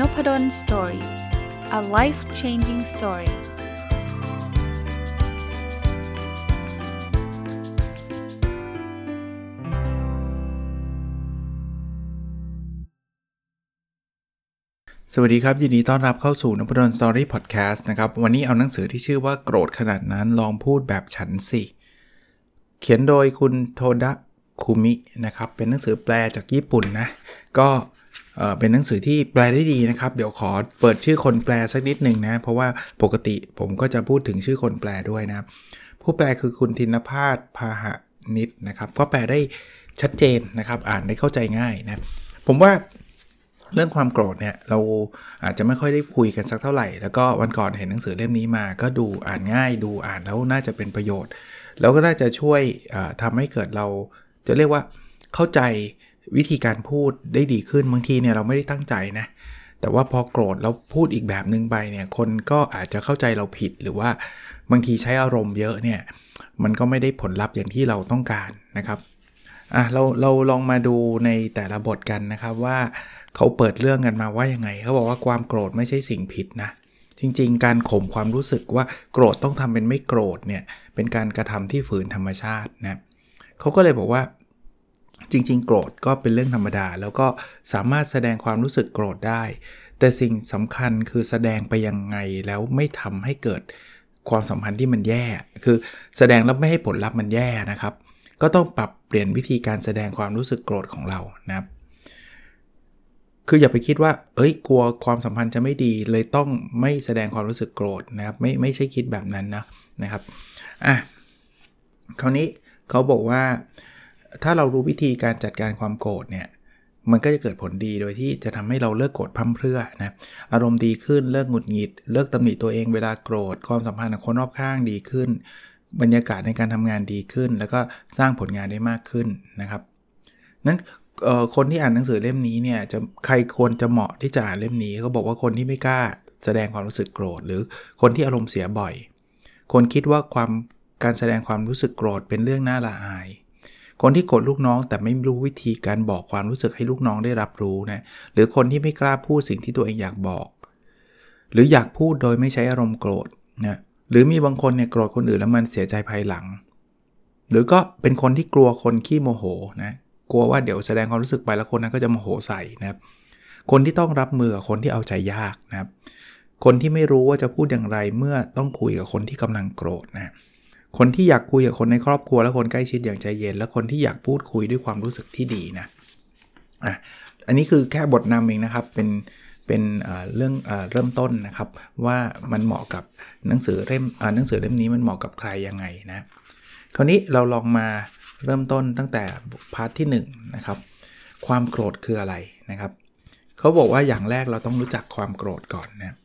n o p a d o l story a life changing story สวัสดีครับ ยินดีต้อนรับเข้าสู่นพดล story พอดแคสต์นะครับ วันนี้เอาหนังสือที่ชื่อว่าโกรธขนาดนั้นลองพูดแบบฉันสิ เขียนโดยคุณโทดะคุมินะครับ เป็นหนังสือแปลจากญี่ปุ่นนะ ก็เป็นหนังสือที่แปลได้ดีนะครับ เดี๋ยวขอเปิดชื่อคนแปลสักนิดหนึ่งนะ เพราะว่าปกติผมก็จะพูดถึงชื่อคนแปลด้วยนะผู้แปลคือคุณธินพาสพาหะนิดนะครับ ก็แปลได้ชัดเจนนะครับ อ่านได้เข้าใจง่ายนะ ผมว่าเรื่องความโกรธเนี่ยเราอาจจะไม่ค่อยได้คุยกันสักเท่าไหร่ แล้วก็วันก่อนเห็นหนังสือเล่มนี้มา ก็ดูอ่านง่ายดูอ่านแล้วน่าจะเป็นประโยชน์ แล้วก็น่าจะช่วยทำให้เกิดเราจะเรียกว่าเข้าใจ วิธีการพูดได้ดีขึ้นบางทีเนี่ยเราไม่ได้ตั้งใจนะแต่ว่าพอโกรธแล้วพูดอีกแบบหนึ่งไปเนี่ยคนก็อาจจะเข้าใจเราผิดหรือว่าบางทีใช้อารมณ์เยอะเนี่ยมันก็ไม่ได้ผลลัพธ์อย่างที่เราต้องการนะครับอะเราเราลองมาดูในแต่ละบทกันนะครับว่าเขาเปิดเรื่องกันมาว่ายังไงเขาบอกว่าความโกรธไม่ใช่สิ่งผิดนะจริงๆ การข่มความรู้สึกว่าโกรธต้องทำเป็นไม่โกรธเนี่ยเป็นการกระทำที่ฝืนธรรมชาตินะเขาก็เลยบอกว่า จริง ๆ โกรธก็เป็นเรื่องธรรมดา แล้วก็สามารถแสดงความรู้สึกโกรธได้ แต่สิ่งสำคัญคือแสดงไปยังไงแล้วไม่ทำให้เกิดความสัมพันธ์ที่มันแย่ คือแสดงแล้วไม่ให้ผลลัพธ์มันแย่นะครับ ก็ต้องปรับเปลี่ยนวิธีการแสดงความรู้สึกโกรธของเรานะครับคืออย่าไปคิดว่า เอ้ย กลัวความสัมพันธ์จะไม่ดี เลยต้องไม่แสดงความรู้สึกโกรธนะครับ ไม่ ไม่ใช่คิดแบบนั้นนะ นะครับ อะ คราวนี้เขาบอกว่า ถ้าเรารู้วิธีการจัดการความโกรธเนี่ยมันก็จะเกิดผลดีโดยที่จะทำให้เราเลิกโกรธพั่มเพรื่อนะอารมณ์ดีขึ้นเลิกหงุดหงิด เลิกตำหนิตัวเองเวลาโกรธความสัมพันธ์กับคนรอบข้างดีขึ้น บรรยากาศในการทำงานดีขึ้น แล้วก็สร้างผลงานได้มากขึ้นนะครับนั้นคนที่อ่านหนังสือเล่มนี้เนี่ยจะใครควรจะเหมาะที่จะอ่านเล่มนี้เขาบอกว่าคนที่ไม่กล้าแสดงความรู้สึกโกรธ หรือคนที่อารมณ์เสียบ่อย คนคิดว่าความการแสดงความรู้สึกโกรธเป็นเรื่องน่าละอาย คนที่โกรธลูกน้องแต่ไม่รู้วิธีการบอกความรู้สึกให้ลูกน้องได้รับรู้นะหรือคนที่ไม่กล้าพูดสิ่งที่ตัวเองอยากบอก หรืออยากพูดโดยไม่ใช้อารมณ์โกรธนะหรือมีบางคนเนี่ยโกรธคนอื่นแล้วมันเสียใจภายหลัง หรือก็เป็นคนที่กลัวคนขี้โมโหนะกลัวว่าเดี๋ยวแสดงความรู้สึกไปแล้วคนนั้นก็จะโมโหใส่นะครับคนที่ต้องรับมือกับคนที่เอาใจยากนะครับ คนที่ไม่รู้ว่าจะพูดอย่างไรเมื่อต้องคุยกับคนที่กำลังโกรธนะ คนที่อยากคุยกับคนในครอบครัวและคนใกล้ชิดอย่างใจเย็น และคนที่อยากพูดคุยด้วยความรู้สึกที่ดีนะอะอันนี้คือแค่บทนำเองนะครับเป็นเป็นเรื่องอเริ่มต้นนะครับว่ามันเหมาะกับหนังสือเล่มหนังสือเล่มนี้มันเหมาะกับใครยังไงนะคราวนี้เราลองมาเริ่มต้นตั้งแต่พาร์ทที่1นะครับความโกรธคืออะไรนะครับเขาบอกว่าอย่างแรกเราต้องรู้จักความโกรธก่อนนะ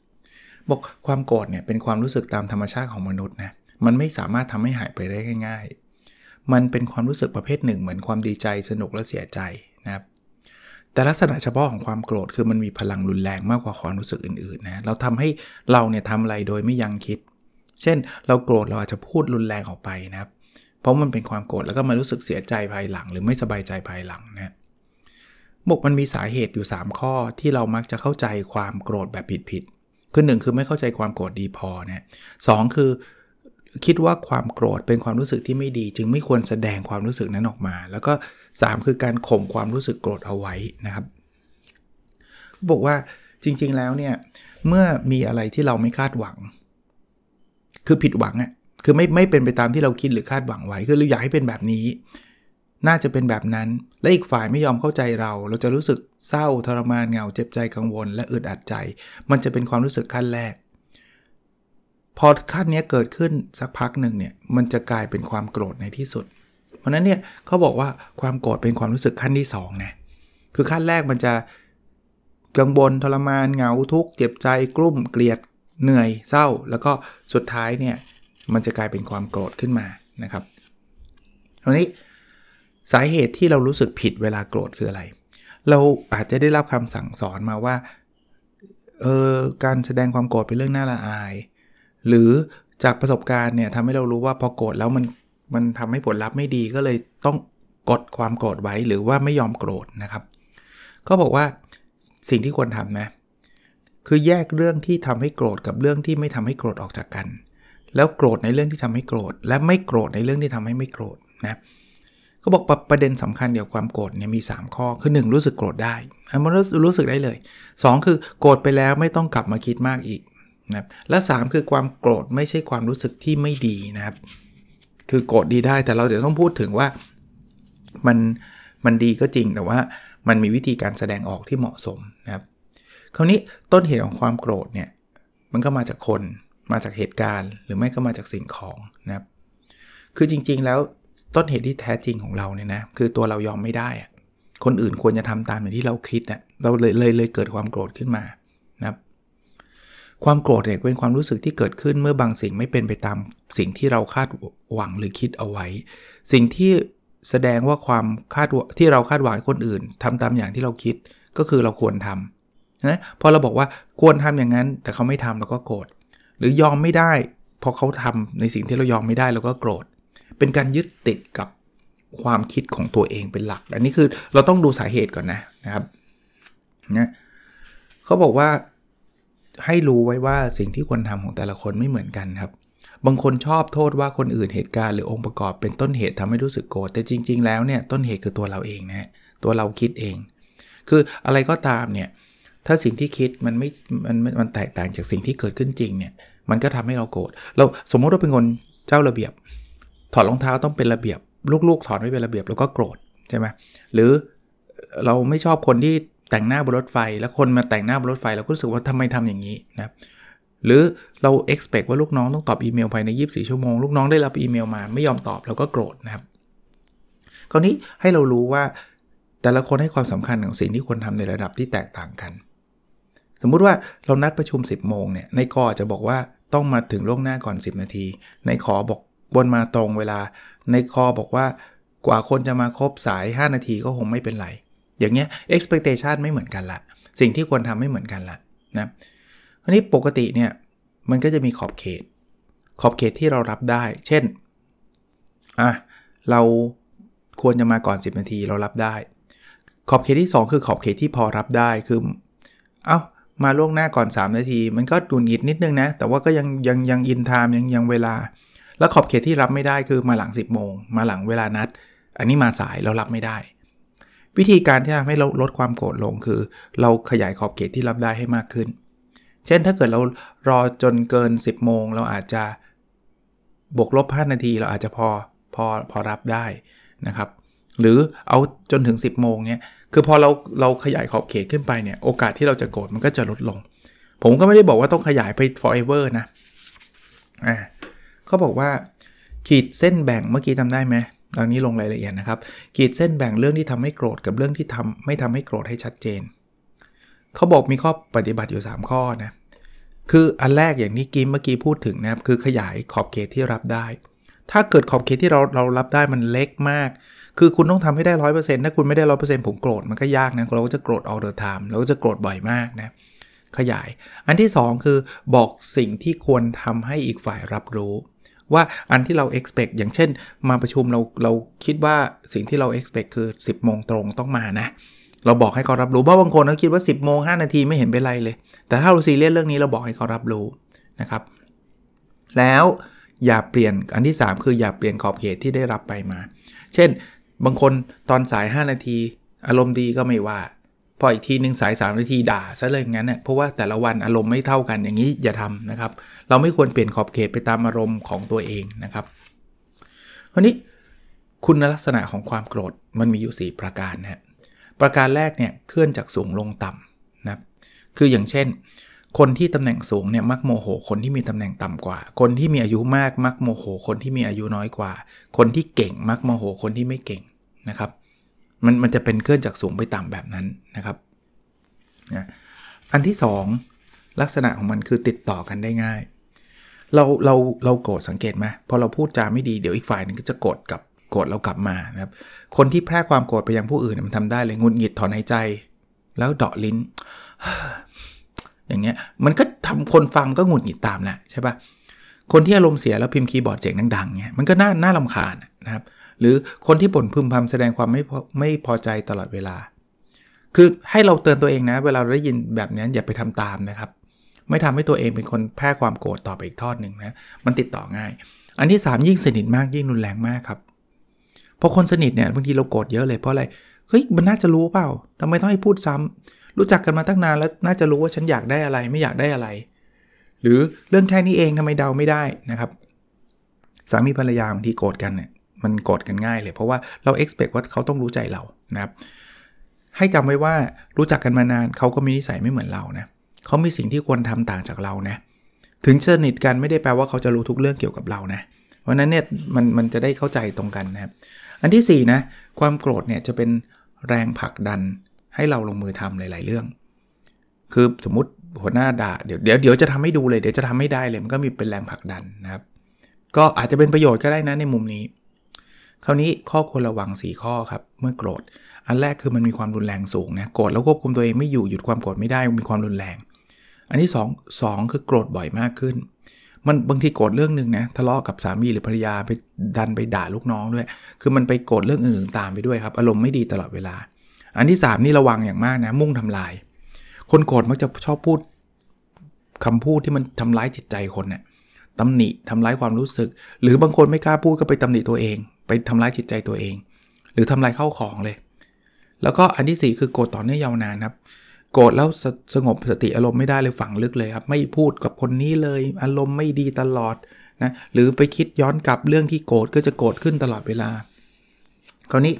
บอกความโกรธเนี่ยเป็นความรู้สึกตามธรรมชาติของมนุษย์นะ มันไม่สามารถทำให้หายไปได้ง่าย ๆ มันเป็นความรู้สึกประเภทหนึ่ง เหมือนความดีใจสนุกและเสียใจนะครับ แต่ลักษณะเฉพาะของความโกรธคือมันมีพลังรุนแรงมากกว่าความรู้สึกอื่นๆนะเราทำให้เราเนี่ยทำอะไรโดยไม่ยังคิด เช่น เราโกรธเราอาจจะพูดรุนแรงออกไปนะครับ เพราะมันเป็นความโกรธแล้วก็มารู้สึกเสียใจภายหลัง หรือไม่สบายใจภายหลังนะบอกมันมีสาเหตุอยู่ 3 ข้อที่เรามักจะเข้าใจความโกรธแบบผิดๆคือหคือไม่เข้าใจความโกรธดีพอนะสคือ คิดว่าความโกรธเป็นความรู้สึกที่ไม่ดี จึงไม่ควรแสดงความรู้สึกนั้นออกมา แล้วก็ 3 คือการข่มความรู้สึกโกรธเอาไว้นะครับบอกว่าจริง ๆแล้วเนี่ยเมื่อมีอะไรที่เราไม่คาดหวัง คือผิดหวังอะ่ะคือไม่ไม่เป็นไปตามที่เราคิดหรือคาดหวังไว้คือเราอยากให้เป็นแบบนี้ น่าจะเป็นแบบนั้น และอีกฝ่ายไม่ยอมเข้าใจเรา เราจะรู้สึกเศร้าทรมานเหงาเจ็บใจกังวล และอึดอัดใจ มันจะเป็นความรู้สึกขั้นแรก พอขั้นนี้เกิดขึ้นสักพักหนึ่งเนี่ยมันจะกลายเป็นความโกรธในที่สุด เพราะนั้นเนี่ยเขาบอกว่าความโกรธเป็นความรู้สึกขั้นที่2นะคือขั้นแรกมันจะกังวลทรมานเหงาทุกข์เจ็บใจกลุ้มเกลียดเหนื่อยเศร้า แล้วก็สุดท้ายเนี่ยมันจะกลายเป็นความโกรธขึ้นมานะครับทีนี้สาเหตุที่เรารู้สึกผิดเวลาโกรธคืออะไร เราอาจจะได้รับคำสั่งสอนมาว่าเออการแสดงความโกรธเป็นเรื่องน่าละอาย หรือจากประสบการณ์เนี่ยทำให้เรารู้ว่าพอโกรธแล้วมันมันทำให้ผลลัพธ์ไม่ดีก็เลยต้องกดความโกรธไว้หรือว่าไม่ยอมโกรธนะครับก็บอกว่าสิ่งที่ควรทำนะ คือแยกเรื่องที่ทำให้โกรธกับเรื่องที่ไม่ทำให้โกรธออกจากกัน แล้วโกรธในเรื่องที่ทำให้โกรธ และไม่โกรธในเรื่องที่ทำให้ไม่โกรธนะเขาบอกประเด็นสำคัญเกี่ยวกับความโกรธเนี่ยมี 3 ข้อคือ 1 รู้สึกโกรธได้มันรู้รู้สึกได้เลย 2 คือโกรธไปแล้วไม่ต้องกลับมาคิดมากอีก นะและ 3 คือความโกรธไม่ใช่ความรู้สึกที่ไม่ดีนะครับ คือโกรธดีได้แต่เราเดี๋ยวต้องพูดถึงว่ามันมันดีก็จริงแต่ว่ามันมีวิธีการแสดงออกที่เหมาะสมนะครับ คราวนี้ต้นเหตุของความโกรธเนี่ยมันก็มาจากคนมาจากเหตุการณ์ หรือไม่ก็มาจากสิ่งของนะครับ คือจริงๆแล้วต้นเหตุที่แท้จริงของเราเนี่ยนะคือตัวเรายอมไม่ได้ คนอื่นควรจะทำตามอย่างที่เราคิดนะเราเลยเลยเลยเกิดความโกรธขึ้นมา ความโกรธเนี่ยเป็นความรู้สึกที่เกิดขึ้นเมื่อบางสิ่งไม่เป็นไปตามสิ่งที่เราคาดหวังหรือคิดเอาไว้ สิ่งที่แสดงว่าความคาดที่เราคาดหวังคนอื่นทำตามอย่างที่เราคิดก็คือเราควรทำนะพอเราบอกว่าควรทำอย่างนั้น แต่เขาไม่ทำเราก็โกรธหรือยอมไม่ได้พอเขาทำในสิ่งที่เรายอมไม่ได้เราก็โกรธ เป็นการยึดติดกับความคิดของตัวเองเป็นหลัก อันนี้คือเราต้องดูสาเหตุก่อนนะนะครับนะเขาบอกว่า ให้รู้ไว้ว่าสิ่งที่ควรทำของแต่ละคนไม่เหมือนกันครับ บางคนชอบโทษว่าคนอื่นเหตุการณ์หรือองค์ประกอบเป็นต้นเหตุทำให้รู้สึกโกรธแต่จริง ๆ แล้วเนี่ยต้นเหตุคือตัวเราเองนะตัวเราคิดเอง คืออะไรก็ตามเนี่ยถ้าสิ่งที่คิดมันไม่มันมันแตกต่างจากสิ่งที่เกิดขึ้นจริงเนี่ยมันก็ทำให้เราโกรธเราสมมติว่าเป็นคนเจ้าระเบียบ ถอดรองเท้าต้องเป็นระเบียบ ลูกๆ ถอดไม่เป็นระเบียบเราก็โกรธใช่ไหมหรือเราไม่ชอบคนที่ แต่งหน้าบนรถไฟ แล้วคนมาแต่งหน้าบนรถไฟเราก็รู้สึกว่าทำไมทำอย่างนี้นะหรือเรา expect ว่าลูกน้องต้องตอบอีเมลภายใน 24 ชั่วโมง ลูกน้องได้รับอีเมลมาไม่ยอมตอบเราก็โกรธนะครับคราวนี้ให้เรารู้ว่าแต่ละคนให้ความสำคัญของสิ่งที่ควรทำในระดับที่แตกต่างกัน สมมุติว่าเรานัดประชุม 10 โมงเนี่ยในกอจะบอกว่าต้องมาถึงล่วงหน้าก่อน 10 นาที ในขอบอกบนมาตรงเวลา ในคอบอกว่ากว่าคนจะมาครบสาย 5 นาทีก็คงไม่เป็นไร อย่างเงี้ย expectation ไม่เหมือนกันละ สิ่งที่ควรทำไม่เหมือนกันละนะอันนี้ปกติเนี่ยมันก็จะมีขอบเขต ขอบเขตที่เรารับได้ เช่นอะเราควรจะมาก่อน 10 นาทีเรารับได้ ขอบเขตที่ 2 คือขอบเขตที่พอรับได้คือเอา้ามาล่วงหน้าก่อน 3 นาที มันก็ดุนหิดนิดนึงนะ แต่ว่าก็ยังยังยังอินไทม์ยังยังเวลา แล้วขอบเขตที่รับไม่ได้คือมาหลัง 10 โมง มาหลังเวลานัด อันนี้มาสายเรารับไม่ได้ วิธีการที่ทำให้เราลดความโกรธลงคือ เราขยายขอบเขตที่รับได้ให้มากขึ้น เช่นถ้าเกิดเรารอจนเกิน 10 โมง เราอาจจะบวกลบ 5 นาที เราอาจจะพอพอพอรับได้นะครับ หรือเอาจนถึง 10 โมงเนี่ยคือพอเราเราขยายขอบเขตขึ้นไปเนี่ยโอกาสที่เราจะโกรธมันก็จะลดลง ผมก็ไม่ได้บอกว่าต้องขยายไป forever นะอ่าเขาบอกว่าขีดเส้นแบ่งเมื่อกี้ทำได้ไหม ตอนนี้ลงรายละเอียดนะครับ ขีดเส้นแบ่งเรื่องที่ทำให้โกรธกับเรื่องที่ทำไม่ทำให้โกรธให้ชัดเจน เขาบอกมีข้อปฏิบัติอยู่ 3 ข้อนะคืออันแรกอย่างที่กิมเมื่อกี้พูดถึงนะครับคือขยายขอบเขตที่รับได้ ถ้าเกิดขอบเขตที่เราเรารับได้มันเล็กมาก คือคุณต้องทำให้ได้ร้อยเปอร์เซ็นต์ถ้าคุณไม่ได้ร้อยเปอร์เซ็นต์ผมโกรธมันก็ยากนะเราก็จะโกรธ all the time เราก็จะโกรธบ่อยมากนะขยาย อันที่ 2 คือบอกสิ่งที่ควรทำให้อีกฝ่ายรับรู้ ว่าอันที่เรา expect อย่างเช่น มาประชุมเราเราคิดว่าสิ่งที่เรา expect คือ 10โมงตรงต้องมานะ เราบอกให้เขารับรู้เพราะบางคนเขาคิดว่า 10โมง5นาทีไม่เห็นเป็นไรเลย แต่ถ้าเราซีเรียสเรื่องนี้เราบอกให้เขารับรู้นะครับ แล้วอย่าเปลี่ยนอันที่ 3 คืออย่าเปลี่ยนขอบเขตที่ได้รับไปมา เช่น บางคนตอนสาย 5 นาที อารมณ์ดีก็ไม่ว่า พออีกทีหนึ่งสาย 3 นาทีด่าซะเลยงั้นเนะ่ยเพราะว่าแต่ละวันอารมณ์ไม่เท่ากันอย่างนี้อย่าทำนะครับ เราไม่ควรเปลี่ยนขอบเขตไปตามอารมณ์ของตัวเองนะครับคราวนี้คุณลักษณะของความโกรธมันมีอยู่ 4 ประการนะประการแรกเนี่ยเคลื่อนจากสูงลงต่ำนะคืออย่างเช่น คนที่ตำแหน่งสูงเนี่ยมักโมโห คนที่มีตำแหน่งต่ำกว่า คนที่มีอายุมากมักโมโห คนที่มีอายุน้อยกว่า คนที่เก่งมักโมโห คนที่ไม่เก่งนะครับ มันมันจะเป็นเคลื่อนจากสูงไปต่ำแบบนั้นนะครับนะอันที่ 2 ลักษณะของมันคือติดต่อกันได้ง่าย เราเราเราโกรธสังเกตไหมพอเราพูดจาไม่ดีเดี๋ยวอีกฝ่ายนึงก็จะโกรธกับโกรธเรากลับมานะครับคนที่แพร่ความโกรธไปยังผู้อื่นมันทำได้เลยงุนหงิดถอนหายใจ แล้วเดาะลิ้น อย่างเงี้ยมันก็ทำคนฟังก็งุนหงิดตามแหละใช่ปะคนที่อารมณ์เสียแล้วพิมพ์คีย์บอร์ดเสียงดังๆเงี้ยมันก็น่าน่าลำคาญนะครับ หรือคนที่บ่นพึมพำแสดงความไม่ไม่พอใจตลอดเวลา คือให้เราเตือนตัวเองนะ เวลาเราได้ยินแบบนี้อย่าไปทำตามนะครับ ไม่ทำให้ตัวเองเป็นคนแพร่ความโกรธต่อไปอีกทอดหนึ่งนะ มันติดต่อง่าย อันที่ 3 ยิ่งสนิทมากยิ่งรุนแรงมากครับเพราะคนสนิทเนี่ยบางทีเราโกรธเยอะเลยเพราะอะไร เฮ้ยมันน่าจะรู้เปล่าทำไมต้องให้พูดซ้ำรู้จักกันมาตั้งนานแล้วน่าจะรู้ว่าฉันอยากได้อะไรไม่อยากได้อะไร หรือเรื่องแค่นี้เองทำไมเดาไม่ได้นะครับสามีภรรยาบางทีโกรธกันเนี่ย มันโกรธกันง่ายเลย เพราะว่าเรา expect ว่าเขาต้องรู้ใจเรานะครับให้จำไว้ว่ารู้จักกันมานานเขาก็มีนิสัยไม่เหมือนเรานะเขามีสิ่งที่ควรทำต่างจากเรานะถึงสนิทกันไม่ได้แปลว่าเขาจะรู้ทุกเรื่องเกี่ยวกับเรานะเพราะนั้นเนี่ยมันมันจะได้เข้าใจตรงกันนะครับอันที่4นะความโกรธเนี่ยจะเป็นแรงผลักดันให้เราลงมือทำหลาย ๆ เรื่อง คือสมมติหัวหน้าด่าเดี๋ยวเดี๋ยวเดี๋ยวจะทำให้ดูเลยเดี๋ยวจะทำไม่ได้เลยมันก็มีเป็นแรงผลักดันนะครับ ก็อาจจะเป็นประโยชน์ก็ได้นะในมุมนี้ คราวนี้ข้อควรระวัง 4 ข้อครับ เมื่อโกรธ อันแรกคือมันมีความรุนแรงสูงนะ โกรธแล้วควบคุมตัวเองไม่อยู่ หยุดความโกรธไม่ได้ มีความรุนแรง อันที่2 2คือโกรธบ่อยมากขึ้น มันบางทีโกรธเรื่องหนึ่งนะ ทะเลาะกับสามีหรือภรรยาไปดันไปด่าลูกน้องด้วย คือมันไปโกรธเรื่องอื่นๆตามไปด้วยครับ อารมณ์ไม่ดีตลอดเวลา อันที่ 3 นี่ระวังอย่างมากนะ มุ่งทำลาย คนโกรธมักจะชอบพูดคำพูดที่มันทำร้ายจิตใจคนเนะ่ยตำหนิทำร้ายความรู้สึก หรือบางคนไม่กล้าพูดก็ไปตำหนิตัวเอง ไปทำร้ายจิตใจตัวเอง หรือทำลายเข้าของเลย แล้วก็อันที่ 4 คือโกรธต่อเนื่องยาวนานครับ โกรธแล้วสสงบสติอารมณ์ไม่ได้เลยฝังลึกเลยครับ ไม่พูดกับคนนี้เลย อารมณ์ไม่ดีตลอดนะหรือไปคิดย้อนกลับเรื่องที่โกรธก็จะโกรธขึ้นตลอดเวลา คราวนี้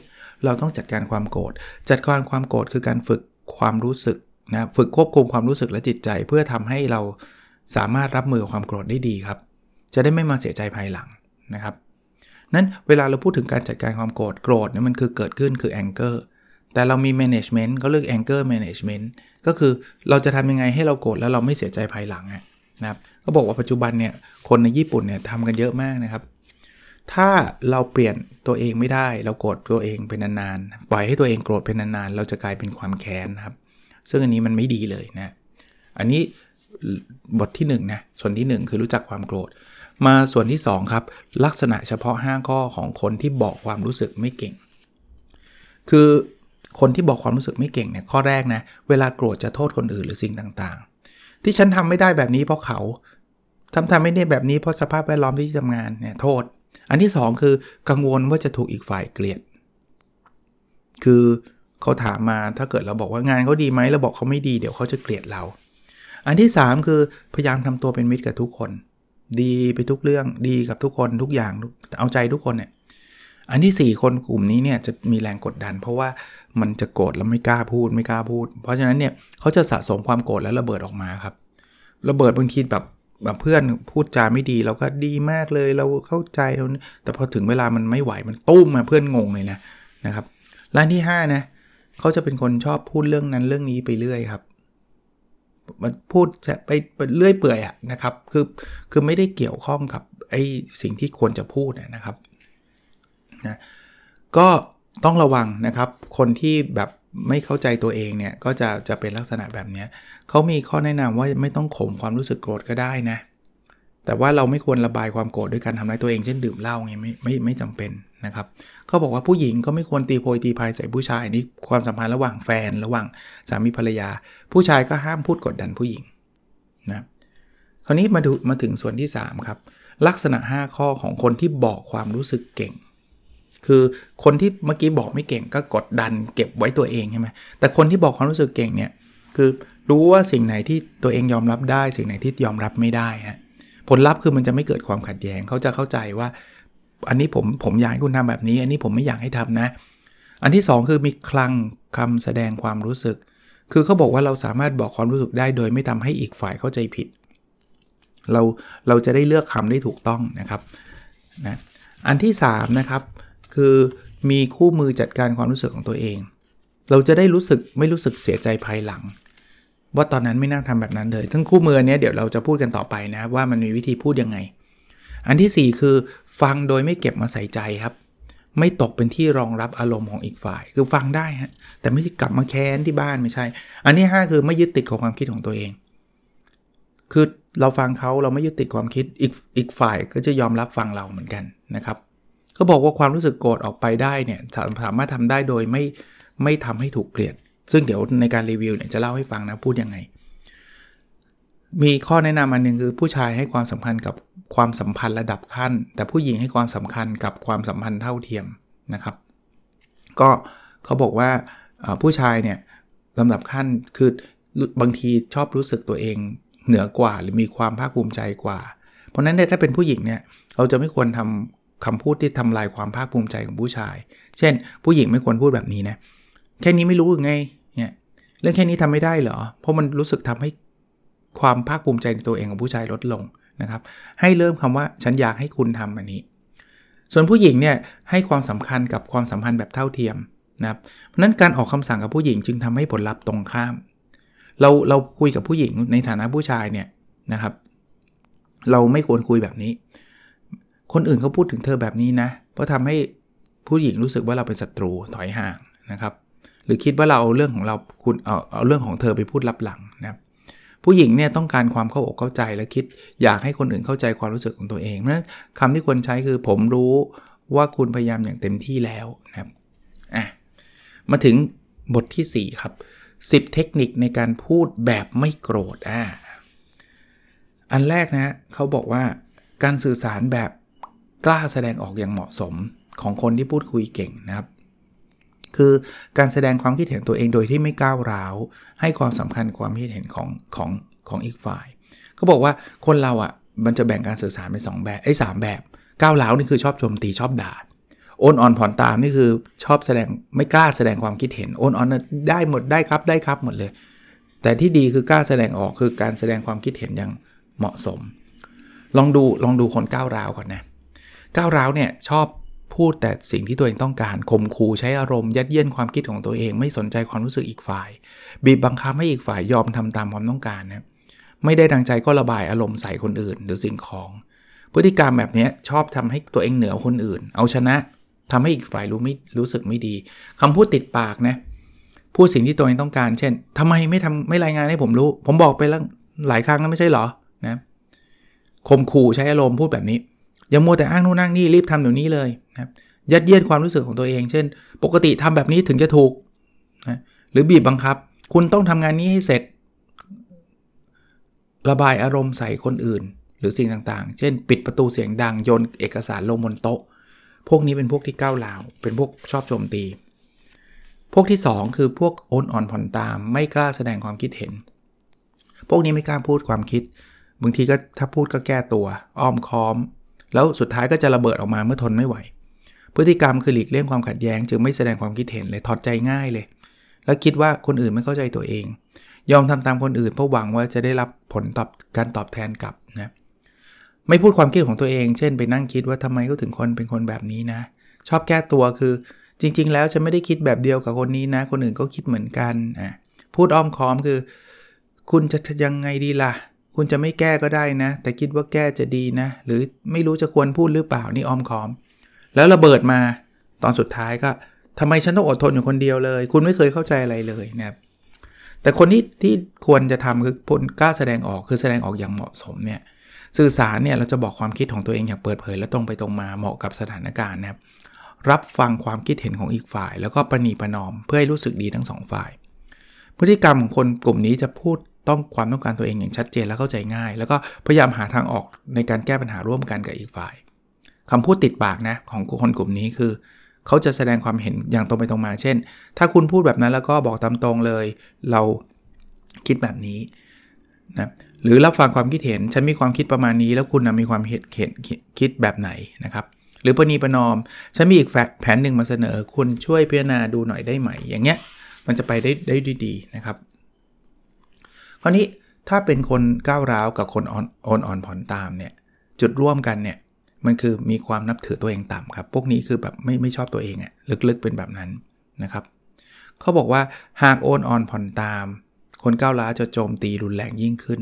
เราต้องจัดการความโกรธ จัดการความโกรธคือการฝึกความรู้สึกนะฝึกควบคุมความรู้สึกและจิตใจ เพื่อทำให้เราสามารถรับมือความโกรธได้ดีครับ จะได้ไม่มาเสียใจภายหลังนะครับ นั้นเวลาเราพูดถึงการจัดการความโกรธโกรธเนี่ยมันคือเกิดขึ้นคือ anger แต่เรามี management ก็เรียก anger management ก็คือเราจะทำยังไงให้เราโกรธแล้วเราไม่เสียใจภายหลังนะครับก็บอกว่าปัจจุบันเนี่ยคนในญี่ปุ่นเนี่ยทำกันเยอะมากนะครับถ้าเราเปลี่ยนตัวเองไม่ได้เราโกรธตัวเองเป็นนานๆปล่อยให้ตัวเองโกรธเป็นนานๆเราจะกลายเป็นความแค้นนะครับ ซึ่งอันนี้มันไม่ดีเลยนะ อันนี้บทที่1นะส่วนที่ 1 คือรู้จักความโกรธ มาส่วนที่ 2 ครับ ลักษณะเฉพาะ 5 ข้อของคนที่บอกความรู้สึกไม่เก่ง คือคนที่บอกความรู้สึกไม่เก่งเนี่ยข้อแรกนะเวลาโกรธจะโทษคนอื่นหรือสิ่งต่างๆ ที่ฉันทำไม่ได้แบบนี้เพราะเขาทำทำไม่ได้แบบนี้เพราะสภาพแวดล้อมที่ทำงานเนี่ยโทษ อันที่ 2 คือกังวลว่าจะถูกอีกฝ่ายเกลียด คือเขาถามมาถ้าเกิดเราบอกว่างานเขาดีไหมเราบอกเขาไม่ดีเดี๋ยวเขาจะเกลียดเรา อันที่ 3 คือพยายามทำตัวเป็นมิตรกับทุกคน ดีไปทุกเรื่องดีกับทุกคนทุกอย่างเอาใจทุกคนเนี่ย อันที่ 4 คนกลุ่มนี้เนี่ยจะมีแรงกดดัน เพราะว่ามันจะโกรธแล้วไม่กล้าพูดไม่กล้าพูด เพราะฉะนั้นเนี่ยเขาจะสะสมความโกรธแล้วระเบิดออกมาครับ ระเบิดบางทีแบบแบบเพื่อนพูดจาไม่ดีเราก็ดีมากเลยเราเข้าใจเราแต่พอถึงเวลามันไม่ไหวมันตุ้มมาเพื่อนงงเลยนะนะครับร้านที่5นะเขาจะเป็นคนชอบพูดเรื่องนั้นเรื่องนี้ไปเรื่อยครับ มันพูดจะไปเรื่อยเปื่อยอะนะครับคือคือไม่ได้เกี่ยวข้องกับไอ้สิ่งที่ควรจะพูดนะครับนะก็ต้องระวังนะครับ คนที่แบบไม่เข้าใจตัวเองเนี่ยก็จะจะเป็นลักษณะแบบนี้เขามีข้อแนะนำว่าไม่ต้องข่มความรู้สึกโกรธก็ได้นะ แต่ว่าเราไม่ควรระบายความโกรธด้วยการทำร้ายตัวเองเช่นดื่มเหล้าไงไม่ไม่ไม่จำเป็นนะครับเขาบอกว่าผู้หญิงก็ไม่ควรตีโพยตีพายใส่ผู้ชายนี่ความสัมพันธ์ระหว่างแฟน ระหว่างสามีภรรยา ผู้ชายก็ห้ามพูดกดดันผู้หญิงนะคราวนี้มาดูมาถึงส่วนที่ 3 ครับ ลักษณะ 5 ข้อของคนที่บอกความรู้สึกเก่ง คือคนที่เมื่อกี้บอกไม่เก่งก็กดดันเก็บไว้ตัวเองใช่ไหมแต่คนที่บอกความรู้สึกเก่งเนี่ยคือรู้ว่าสิ่งไหนที่ตัวเองยอมรับได้ สิ่งไหนที่ยอมรับไม่ได้ฮะ ผลลัพธ์คือมันจะไม่เกิดความขัดแย้งเขาจะเข้าใจว่า อันนี้ผมผมอยากให้คุณทำแบบนี้ อันนี้ผมไม่อยากให้ทำนะ อันที่ 2 คือมีคลังคำแสดงความรู้สึก คือเขาบอกว่าเราสามารถบอกความรู้สึกได้ โดยไม่ทำให้อีกฝ่ายเข้าใจผิด เราเราจะได้เลือกคำได้ถูกต้องนะครับนะอันที่3นะครับคือมีคู่มือจัดการความรู้สึกของตัวเอง เราจะได้รู้สึกไม่รู้สึกเสียใจภายหลัง ว่าตอนนั้นไม่น่าทำแบบนั้นเลย ซึ่งคู่มือเนี้ยเดี๋ยวเราจะพูดกันต่อไปนะว่ามันมีวิธีพูดยังไง อันที่ 4 คือ ฟังโดยไม่เก็บมาใส่ใจครับ ไม่ตกเป็นที่รองรับอารมณ์ของอีกฝ่าย คือฟังได้ฮะแต่ไม่กลับมาแค้นที่บ้านไม่ใช่ อันที่5คือไม่ยึดติดกับความคิดของตัวเอง คือเราฟังเขาเราไม่ยึดติดความคิดอีกอีกฝ่ายก็จะยอมรับฟังเราเหมือนกันนะครับเขาบอกว่าความรู้สึกโกรธออกไปได้เนี่ยสามารถทำได้โดยไม่ไม่ทำให้ถูกเกลียด ซึ่งเดี๋ยวในการรีวิวเนี่ยจะเล่าให้ฟังนะพูดยังไง มีข้อแนะนำอันหนึ่งคือผู้ชายให้ความสำคัญกับความสัมพันธ์ระดับขั้น แต่ผู้หญิงให้ความสำคัญกับความสัมพันธ์เท่าเทียมนะครับ ก็เขาบอกว่าผู้ชายเนี่ยลำดับขั้นคือบางทีชอบรู้สึกตัวเองเหนือกว่าหรือมีความภาคภูมิใจกว่า เพราะนั้นเนี่ยถ้าเป็นผู้หญิงเนี่ยเราจะไม่ควรทำคำพูดที่ทำลายความภาคภูมิใจของผู้ชาย เช่น ผู้หญิงไม่ควรพูดแบบนี้นะ แค่นี้ไม่รู้ยังไงเนี่ยเรื่องแค่นี้ทำไม่ได้เหรอ เพราะมันรู้สึกทำให้ความภาคภูมิใจในตัวเองของผู้ชายลดลงนะครับ ให้เริ่มคำว่าฉันอยากให้คุณทำอันนี้ ส่วนผู้หญิงเนี่ยให้ความสำคัญกับความสัมพันธ์แบบเท่าเทียมนะครับเพราะนั้นการออกคำสั่งกับผู้หญิงจึงทำให้ผลลัพธ์ตรงข้าม เราเราคุยกับผู้หญิงในฐานะผู้ชายเนี่ยนะครับ เราไม่ควรคุยแบบนี้ คนอื่นเขาพูดถึงเธอแบบนี้นะ เพราะทำให้ผู้หญิงรู้สึกว่าเราเป็นศัตรูถอยห่างนะครับ หรือคิดว่าเราเอาเรื่องของเราคุณเอาเอาเรื่องของเธอไปพูดลับหลังนะครับผู้หญิงเนี่ยต้องการความเข้าอกเข้าใจและคิดอยากให้คนอื่นเข้าใจความรู้สึกของตัวเองเพราะฉะนั้นคำที่ควรใช้คือผมรู้ว่าคุณพยายามอย่างเต็มที่แล้วนะครับอะมาถึงบทที่ 4 ครับ 10 เทคนิคในการพูดแบบไม่โกรธอ่าอันแรกนะเขาบอกว่าการสื่อสารแบบกล้าแสดงออกอย่างเหมาะสมของคนที่พูดคุยเก่งนะครับ คือการแสดงความคิดเห็นตัวเองโดยที่ไม่ก้าวร้าว ให้ความสำคัญความคิดเห็นของของของอีกฝ่ายเขาบอกว่าคนเราอะ่ะมันจะแบ่งการสื่อสารเป็นสแบบไอ้สแบบก้าวร้าวนี่คือชอบโจมตีชอบด่าโอนอ่อนผ่อนตามนี่คือชอบแสดงไม่กล้าแสดงความคิดเห็นโอนอ่อนได้หมดได้ครับได้ครับหมดเลย แต่ที่ดีคือกล้าแสดงออกคือการแสดงความคิดเห็นอย่างเหมาะสม ลองดูลองดูคนก้าวร้าวก่อนนะก้าวร้าวเนี่ยชอบ พูดแต่สิ่งที่ตัวเองต้องการข่มขู่ใช้อารมณ์ยัดเยียดความคิดของตัวเอง ไม่สนใจความรู้สึกอีกฝ่าย บีบบังคับให้อีกฝ่ายยอมทำตามความต้องการนะไม่ได้ดังใจก็ระบายอารมณ์ใส่คนอื่น หรือสิ่งของ พฤติกรรมแบบนี้ชอบทำให้ตัวเองเหนือคนอื่น เอาชนะทำให้อีกฝ่ายรู้ไม่รู้สึกไม่ดีคำพูดติดปากนะพูดสิ่งที่ตัวเองต้องการ เช่นทำไมไม่ทำไม่รายงานให้ผมรู้ ผมบอกไปแล้วหลายครั้งแล้วไม่ใช่เหรอนะข่มขู่ใช้อารมณ์พูดแบบนี้ อย่ามัวแต่อ้างนู่นอ้างนี่รีบทำเดี๋ยวนี้เลยนะยัดเยียดความรู้สึกของตัวเอง เช่น ปกติทำแบบนี้ถึงจะถูกนะหรือบีบบังคับ คุณต้องทำงานนี้ให้เสร็จ ระบายอารมณ์ใส่คนอื่น หรือสิ่งต่างๆ เช่น ปิดประตูเสียงดังโยนเอกสารลงบนโต๊ะ พวกนี้เป็นพวกที่ก้าวลาว เป็นพวกชอบโจมตี พวกที่ 2 คือพวกโอนอ่อนผ่อนตาม ไม่กล้าแสดงความคิดเห็น พวกนี้ไม่กล้าพูดความคิด บางทีก็ถ้าพูดก็แก้ตัว อ้อมค้อม แล้วสุดท้ายก็จะระเบิดออกมาเมื่อทนไม่ไหว พฤติกรรมคือหลีกเลี่ยงความขัดแย้ง จึงไม่แสดงความคิดเห็นเลยถอดใจง่ายเลย แล้วคิดว่าคนอื่นไม่เข้าใจตัวเอง ยอมทำตามคนอื่นเพราะหวังว่าจะได้รับผลตอบการตอบแทนกลับนะไม่พูดความคิดของตัวเอง เช่น ไปนั่งคิดว่าทำไมเขาถึงคนเป็นคนแบบนี้นะ ชอบแก้ตัวคือจริง ๆ แล้วฉันไม่ได้คิดแบบเดียวกับคนนี้นะ คนอื่นก็คิดเหมือนกันอะพูดอ้อมค้อมคือ คุณจะยังไงดีล่ะ คุณจะไม่แก้ก็ได้นะ แต่คิดว่าแก้จะดีนะ หรือไม่รู้จะควรพูดหรือเปล่านี่อ้อมค้อม แล้วระเบิดมาตอนสุดท้ายก็ทำไมฉันต้องอดทนอยู่คนเดียวเลย คุณไม่เคยเข้าใจอะไรเลยนะครับแต่คนที่ที่ควรจะทำคือพลกล้าแสดงออกคือแสดงออกอย่างเหมาะสมเนี่ยสื่อสารเนี่ยเราจะบอกความคิดของตัวเองอย่างเปิดเผยและตรงไปตรงมาเหมาะกับสถานการณ์นะครับรับฟังความคิดเห็นของอีกฝ่าย แล้วก็ประนีประนอมเพื่อให้รู้สึกดีทั้งสองฝ่าย พฤติกรรมของคนกลุ่มนี้จะพูด ต้องความต้องการตัวเองอย่างชัดเจนและเข้าใจง่าย แล้วก็พยายามหาทางออกในการแก้ปัญหาร่วมกันกับอีกฝ่ายคำพูดติดปากนะของคนกลุ่มนี้คือ เขาจะแสดงความเห็นอย่างตรงไปตรงมา เช่น ถ้าคุณพูดแบบนั้นแล้วก็บอกตามตรงเลย เราคิดแบบนี้นะหรือรับฟังความคิดเห็น ฉันมีความคิดประมาณนี้ แล้วคุณมีความเห็นคิดแบบไหนนะครับ หรือปณีประนอม ฉันมีอีกแผนหนึ่งมาเสนอ คุณช่วยพิจารณาดูหน่อยได้ไหม อย่างเงี้ย มันจะไปได้ได้ดีนะครับ คราวนี้ถ้าเป็นคนก้าวร้าวกับคนอ่อนอ่อนออนผ่อนตามเนี่ยจุดร่วมกันเนี่ยมันคือมีความนับถือตัวเองต่ำครับ พวกนี้คือแบบไม่ไม่ชอบตัวเองอะลึกๆเป็นแบบนั้นนะครับเขาบอกว่าหากโอนอ่อนผ่อนตาม คนก้าวร้าวจะโจมตีรุนแรงยิ่งขึ้น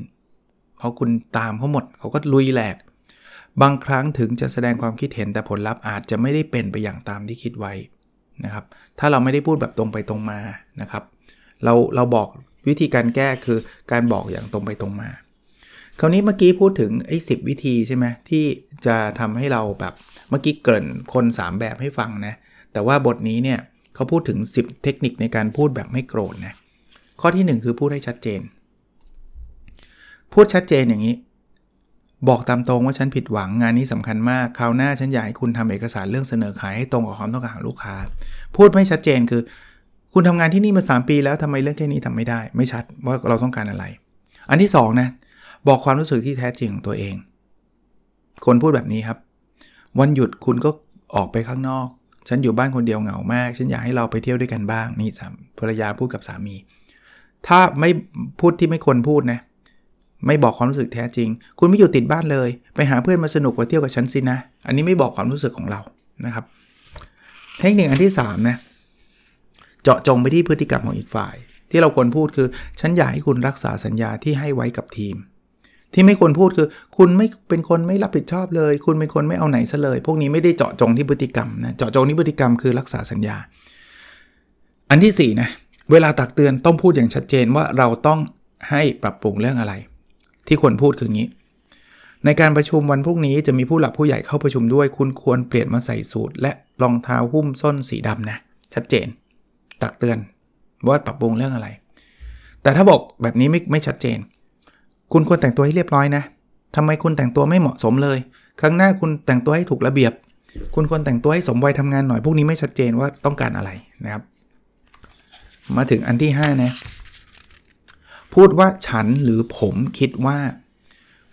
เพราะคุณตามเขาหมดเขาก็ลุยแหลก บางครั้งถึงจะแสดงความคิดเห็นแต่ผลลัพธ์อาจจะไม่ได้เป็นไปอย่างตามที่คิดไว้นะครับ ถ้าเราไม่ได้พูดแบบตรงไปตรงมานะครับ เราเราบอก วิธีการแก้คือการบอกอย่างตรงไปตรงมา คราวนี้เมื่อกี้พูดถึงไอ้สิวิธีใช่ไหมที่จะทำให้เราแบบเมื่อกี้เกินคน 3 แบบให้ฟังนะ แต่ว่าบทนี้เนี่ยเขาพูดถึง 10 เทคนิคในการพูดแบบไม่โกรธนะข้อที่ 1 คือพูดให้ชัดเจน พูดชัดเจนอย่างนี้ บอกตามตรงว่าฉันผิดหวังงานนี้สำคัญมากคราวหน้าฉันอยากให้คุณทำเอกสารเรื่องเสนอขายให้ตรงกับความต้องการของลูกค้า พูดไม่ชัดเจนคือ คุณทำงานที่นี่มา 3 ปีแล้วทำไมเรื่องแค่นี้ทำไม่ได้ ไม่ชัดว่าเราต้องการอะไร อันที่2นะบอกความรู้สึกที่แท้จริงของตัวเอง คนพูดแบบนี้ครับ วันหยุดคุณก็ออกไปข้างนอก ฉันอยู่บ้านคนเดียวเหงามาก ฉันอยากให้เราไปเที่ยวด้วยกันบ้างนี่สามภรรยาพูดกับสามี ถ้าไม่พูดที่ไม่ควรพูดนะ ไม่บอกความรู้สึกแท้จริง คุณไม่อยู่ติดบ้านเลย ไปหาเพื่อนมาสนุกไปเที่ยวกับฉันสินะ อันนี้ไม่บอกความรู้สึกของเรานะครับ เทคนิคอันที่3นะ เจาะจงไปที่พฤติกรรมของอีกฝ่าย ที่เราควรพูดคือ ฉันอยากให้คุณรักษาสัญญาที่ให้ไว้กับทีม ที่ไม่ควรพูดคือ คุณไม่เป็นคนไม่รับผิดชอบเลย คุณเป็นคนไม่เอาไหนซะเลย พวกนี้ไม่ได้เจาะจงที่พฤติกรรมนะเจาะจงที่พฤติกรรมคือรักษาสัญญา อันที่4นะเวลาตักเตือนต้องพูดอย่างชัดเจนว่าเราต้องให้ปรับปรุงเรื่องอะไร ที่ควรพูดคืองี้ ในการประชุมวันพรุ่งนี้จะมีผู้หลักผู้ใหญ่เข้าประชุมด้วย คุณควรเปลี่ยนมาใส่สูทและรองเท้าหุ้มส้นสีดำนะชัดเจน ตักเตือนว่าปรับปรุงเรื่องอะไร แต่ถ้าบอกแบบนี้ไม่ไม่ชัดเจน คุณควรแต่งตัวให้เรียบร้อยนะทำไมคุณแต่งตัวไม่เหมาะสมเลย ครั้งหน้าคุณแต่งตัวให้ถูกระเบียบ คุณควรแต่งตัวให้สมวัยทำงานหน่อย พวกนี้ไม่ชัดเจนว่าต้องการอะไรนะครับ มาถึงอันที่5นะพูดว่าฉันหรือผมคิดว่า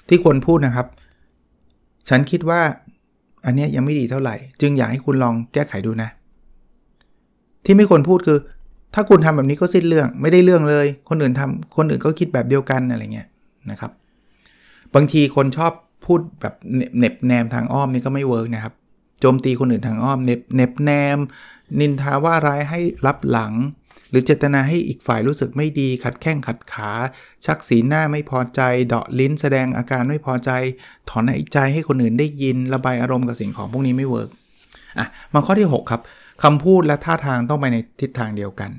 ที่ควรพูดนะครับ ฉันคิดว่าอันนี้ยังไม่ดีเท่าไหร่ จึงอยากให้คุณลองแก้ไขดูนะ ที่ไม่ควรพูดคือ ถ้าคุณทำแบบนี้ก็สิ้นเรื่องไม่ได้เรื่องเลย คนอื่นทำคนอื่นก็คิดแบบเดียวกันอะไรเงี้ยนะครับ บางทีคนชอบพูดแบบเน็บแนมทางอ้อมนี่ก็ไม่เวิร์กนะครับโจมตีคนอื่นทางอ้อมเน็บเน็บแนม นินทาว่าร้ายให้ลับหลัง หรือเจตนาให้อีกฝ่ายรู้สึกไม่ดี ขัดแข้งขัดขา ชักสีหน้าไม่พอใจ เดาะลิ้นแสดงอาการไม่พอใจ ถอนหายใจให้คนอื่นได้ยิน ระบายอารมณ์กับสิ่งของพวกนี้ไม่ work อะมาข้อที่ 6 ครับ คำพูดและท่าทางต้องไปในทิศทางเดียวกัน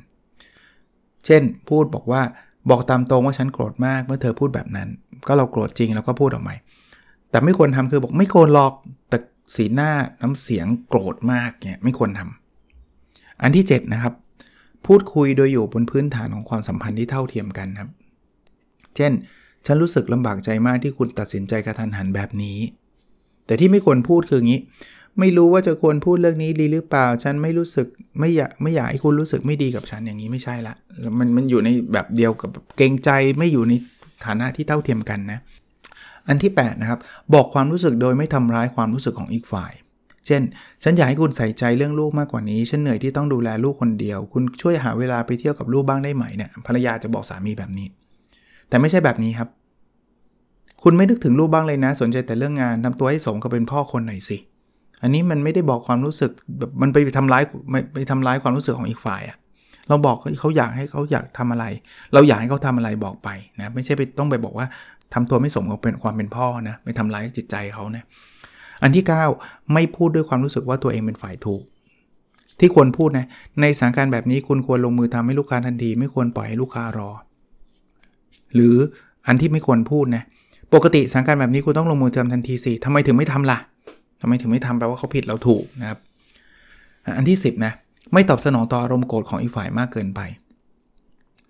เช่น พูดบอกว่าบอกตามตรงว่าฉันโกรธมากเมื่อเธอพูดแบบนั้น ก็เราโกรธจริงแล้วก็พูดออกมาแต่ไม่ควรทำคือบอกไม่ควรหลอกแต่สีหน้าน้ำเสียงโกรธมากเนี่ยไม่ควรทำอันที่ 7 นะครับ พูดคุยโดยอยู่บนพื้นฐานของความสัมพันธ์ที่เท่าเทียมกันครับ เช่น ฉันรู้สึกลำบากใจมากที่คุณตัดสินใจกระทันหันแบบนี้ แต่ที่ไม่ควรพูดคืออย่างนี้ ไม่รู้ว่าจะควรพูดเรื่องนี้ดีหรือเปล่า ฉันไม่รู้สึกไม่อยากไม่อยากให้คุณรู้สึกไม่ดีกับฉันอย่างนี้ไม่ใช่ละ มันมันอยู่ในแบบเดียวกับเกรงใจไม่อยู่ในฐานะที่เท่าเทียมกันนะ อันที่ 8 นะครับ บอกความรู้สึกโดยไม่ทำร้ายความรู้สึกของอีกฝ่าย เช่น ฉันอยากให้คุณใส่ใจเรื่องลูกมากกว่านี้ ฉันเหนื่อยที่ต้องดูแลลูกคนเดียว คุณช่วยหาเวลาไปเที่ยวกับลูกบ้างได้ไหมเนี่ย ภรรยาจะบอกสามีแบบนี้ แต่ไม่ใช่แบบนี้ครับ คุณไม่นึกถึงลูกบ้างเลยนะ สนใจแต่เรื่องงานทำตัวให้สมกับเป็นพ่อคนหน่อยสิ อันนี้มันไม่ได้บอกความรู้สึกแบบมันไปทำร้ายไปทำร้ายความรู้สึกของอีกฝ่ายอะเราบอกเขาอยากให้เขาอยากทำอะไร เราอยากให้เขาทำอะไรบอกไปนะไม่ใช่ไปต้องไปบอกว่าทำตัวไม่สมกับเป็นความเป็นพ่อนะไปทำร้ายจิตใจเขานะอันที่ 9 ไม่พูดด้วยความรู้สึกว่าตัวเองเป็นฝ่ายถูก ที่ควรพูดนะในสถานการณ์แบบนี้คุณควรลงมือทำให้ลูกค้าทันที ไม่ควรปล่อยให้ลูกค้ารอ หรืออันที่ไม่ควรพูดนะปกติสถานการณ์แบบนี้คุณต้องลงมือทำทันทีสิทำไมถึงไม่ทำล่ะ ทำไมถึงไม่ทำแปลว่าเขาผิดเราถูกนะครับ อันที่ 10นะไม่ตอบสนองต่ออารมณ์โกรธของอีกฝ่ายมากเกินไป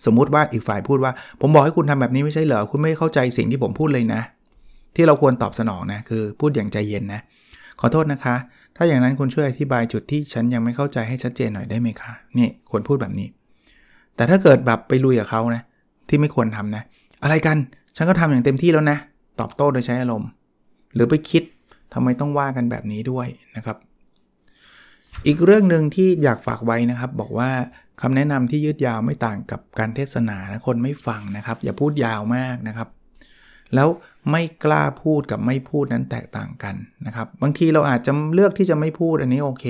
สมมุติว่าอีกฝ่ายพูดว่า ผมบอกให้คุณทำแบบนี้ไม่ใช่เหรอคุณไม่เข้าใจสิ่งที่ผมพูดเลยนะ ที่เราควรตอบสนองนะคือพูดอย่างใจเย็นนะ ขอโทษนะคะ ถ้าอย่างนั้นคุณช่วยอธิบายจุดที่ฉันยังไม่เข้าใจให้ชัดเจนหน่อยได้ไหมคะนี่ควรพูดแบบนี้ แต่ถ้าเกิดแบบไปลุยกับเขานะที่ไม่ควรทำนะ อะไรกันฉันก็ทำอย่างเต็มที่แล้วนะ ตอบโต้โดยใช้อารมณ์ หรือไปคิด ทำไมต้องว่ากันแบบนี้ด้วยนะครับ อีกเรื่องหนึ่งที่อยากฝากไว้นะครับ บอกว่าคำแนะนำที่ยืดยาวไม่ต่างกับการเทศนานะคนไม่ฟังนะครับ อย่าพูดยาวมากนะครับ แล้วไม่กล้าพูดกับไม่พูดนั้นแตกต่างกันนะครับ บางทีเราอาจจะเลือกที่จะไม่พูดอันนี้โอเค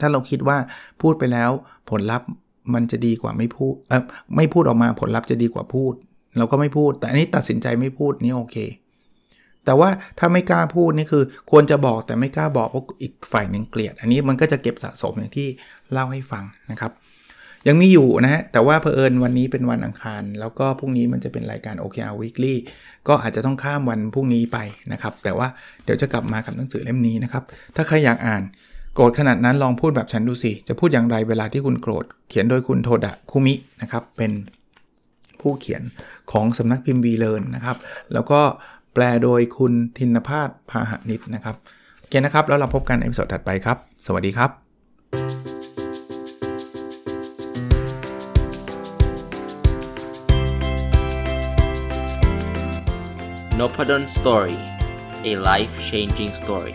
ถ้าเราคิดว่าพูดไปแล้วผลลัพธ์มันจะดีกว่าไม่พูดเออไม่พูดออกมาผลลัพธ์จะดีกว่าพูด เราก็ไม่พูด แต่อันนี้ตัดสินใจไม่พูดนี่โอเค แต่ว่าถ้าไม่กล้าพูดนี่คือ ควรจะบอกแต่ไม่กล้าบอกเพราะอีกฝ่ายหนึ่งเกลียด อันนี้มันก็จะเก็บสะสมอย่างที่เล่าให้ฟังนะครับ ยังมีอยู่นะฮะ แต่ว่าเพอเอิญวันนี้เป็นวันอังคาร แล้วก็พรุ่งนี้มันจะเป็นรายการ OKR Weekly ก็อาจจะต้องข้ามวันพรุ่งนี้ไปนะครับ แต่ว่าเดี๋ยวจะกลับมากับหนังสือเล่มนี้นะครับ ถ้าใครอยากอ่านโกรธขนาดนั้นลองพูดแบบฉันดูสิ จะพูดอย่างไรเวลาที่คุณโกรธ เขียนโดยคุณโทดะคุมินะครับ เป็นผู้เขียนของสำนักพิมพ์ WeLearn นะครับ แล้วก็ แปลโดยคุณทินภาสพาหนิตนะครับ โอเคนะครับ แล้วเราพบกันใน episode ถัดไปครับ สวัสดีครับ n o p a d o n Story a life changing story